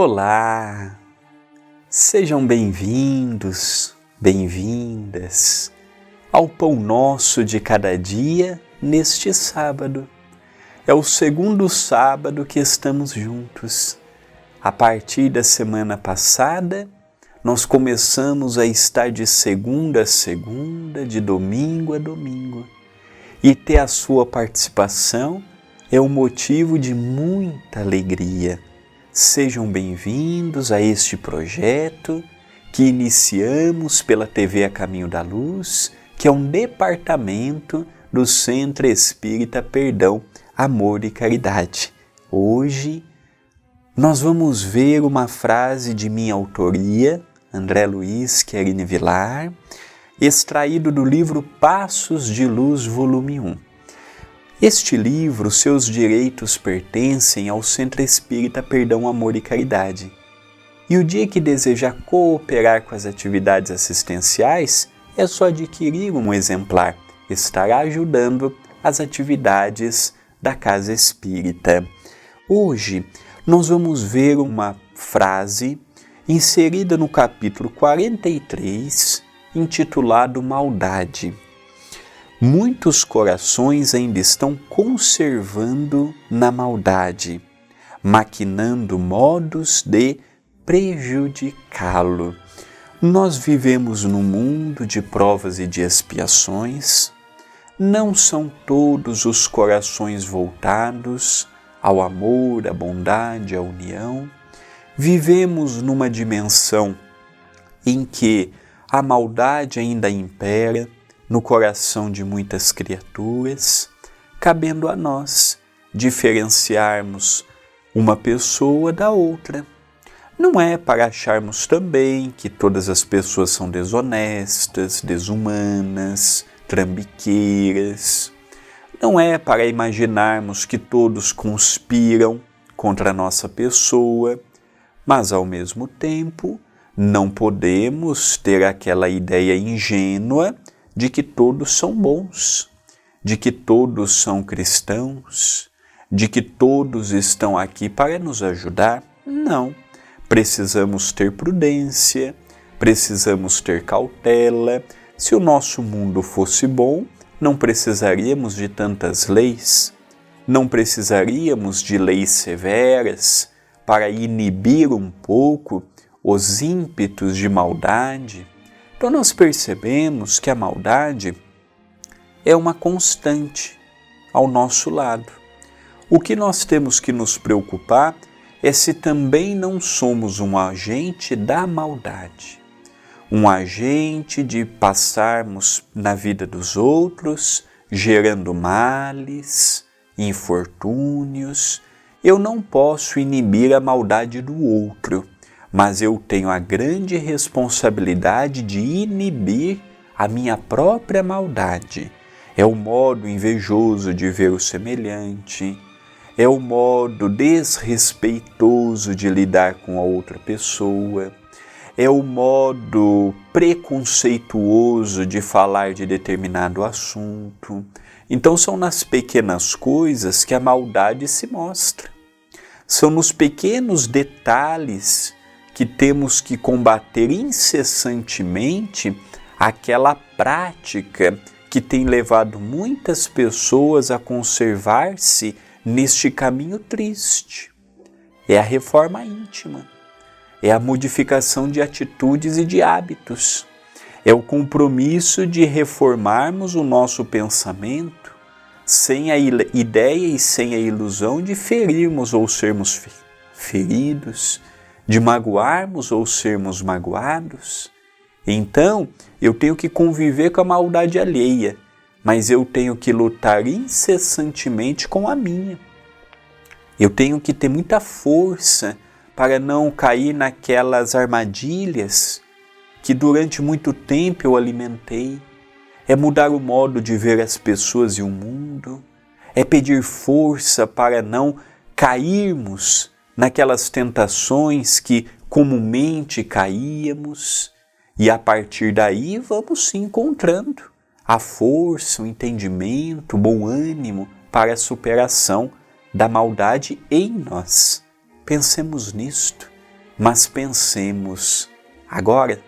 Olá! Sejam bem-vindos, bem-vindas ao Pão Nosso de cada dia neste sábado. É o segundo sábado que estamos juntos. A partir da semana passada, nós começamos a estar de segunda a segunda, de domingo a domingo. E ter a sua participação é um motivo de muita alegria Sejam bem-vindos a este projeto que iniciamos pela TV A Caminho da Luz, que é um departamento do Centro Espírita Perdão, Amor e Caridade. Hoje nós vamos ver uma frase de minha autoria, André Luiz Querini Vilar, extraído do livro Passos de Luz, volume 1. Este livro, seus direitos pertencem ao Centro Espírita Perdão, Amor e Caridade. E o dia que desejar cooperar com as atividades assistenciais, é só adquirir um exemplar. Estará ajudando as atividades da Casa Espírita. Hoje nós vamos ver uma frase inserida no capítulo 43, intitulado Maldade. Muitos corações ainda estão conservando na maldade, maquinando modos de prejudicá-lo. Nós vivemos num mundo de provas e de expiações. Não são todos os corações voltados ao amor, à bondade, à união. Vivemos numa dimensão em que a maldade ainda impera no coração de muitas criaturas, cabendo a nós diferenciarmos uma pessoa da outra. Não é para acharmos também que todas as pessoas são desonestas, desumanas, trambiqueiras. Não é para imaginarmos que todos conspiram contra a nossa pessoa, mas ao mesmo tempo não podemos ter aquela ideia ingênua de que todos são bons, de que todos são cristãos, de que todos estão aqui para nos ajudar. Não. Precisamos ter prudência, precisamos ter cautela. Se o nosso mundo fosse bom, não precisaríamos de tantas leis, não precisaríamos de leis severas para inibir um pouco os ímpetos de maldade então nós percebemos que a maldade é uma constante ao nosso lado. O que nós temos que nos preocupar é se também não somos um agente da maldade, um agente de passarmos na vida dos outros, gerando males, infortúnios. Eu não posso inibir a maldade do outro mas eu tenho a grande responsabilidade de inibir a minha própria maldade. É o modo invejoso de ver o semelhante, é o modo desrespeitoso de lidar com a outra pessoa, é o modo preconceituoso de falar de determinado assunto. Então, são nas pequenas coisas que a maldade se mostra. São nos pequenos detalhes que temos que combater incessantemente aquela prática que tem levado muitas pessoas a conservar-se neste caminho triste. É a reforma íntima, é a modificação de atitudes e de hábitos, é o compromisso de reformarmos o nosso pensamento sem a ideia e sem a ilusão de ferirmos ou sermos feridos de magoarmos ou sermos magoados, então eu tenho que conviver com a maldade alheia, mas eu tenho que lutar incessantemente com a minha. Eu tenho que ter muita força para não cair naquelas armadilhas que durante muito tempo eu alimentei. É mudar o modo de ver as pessoas e o mundo, é pedir força para não cairmos naquelas tentações que comumente caíamos, e a partir daí vamos se encontrando a força, o entendimento, o bom ânimo para a superação da maldade em nós. Pensemos nisto. mas pensemos agora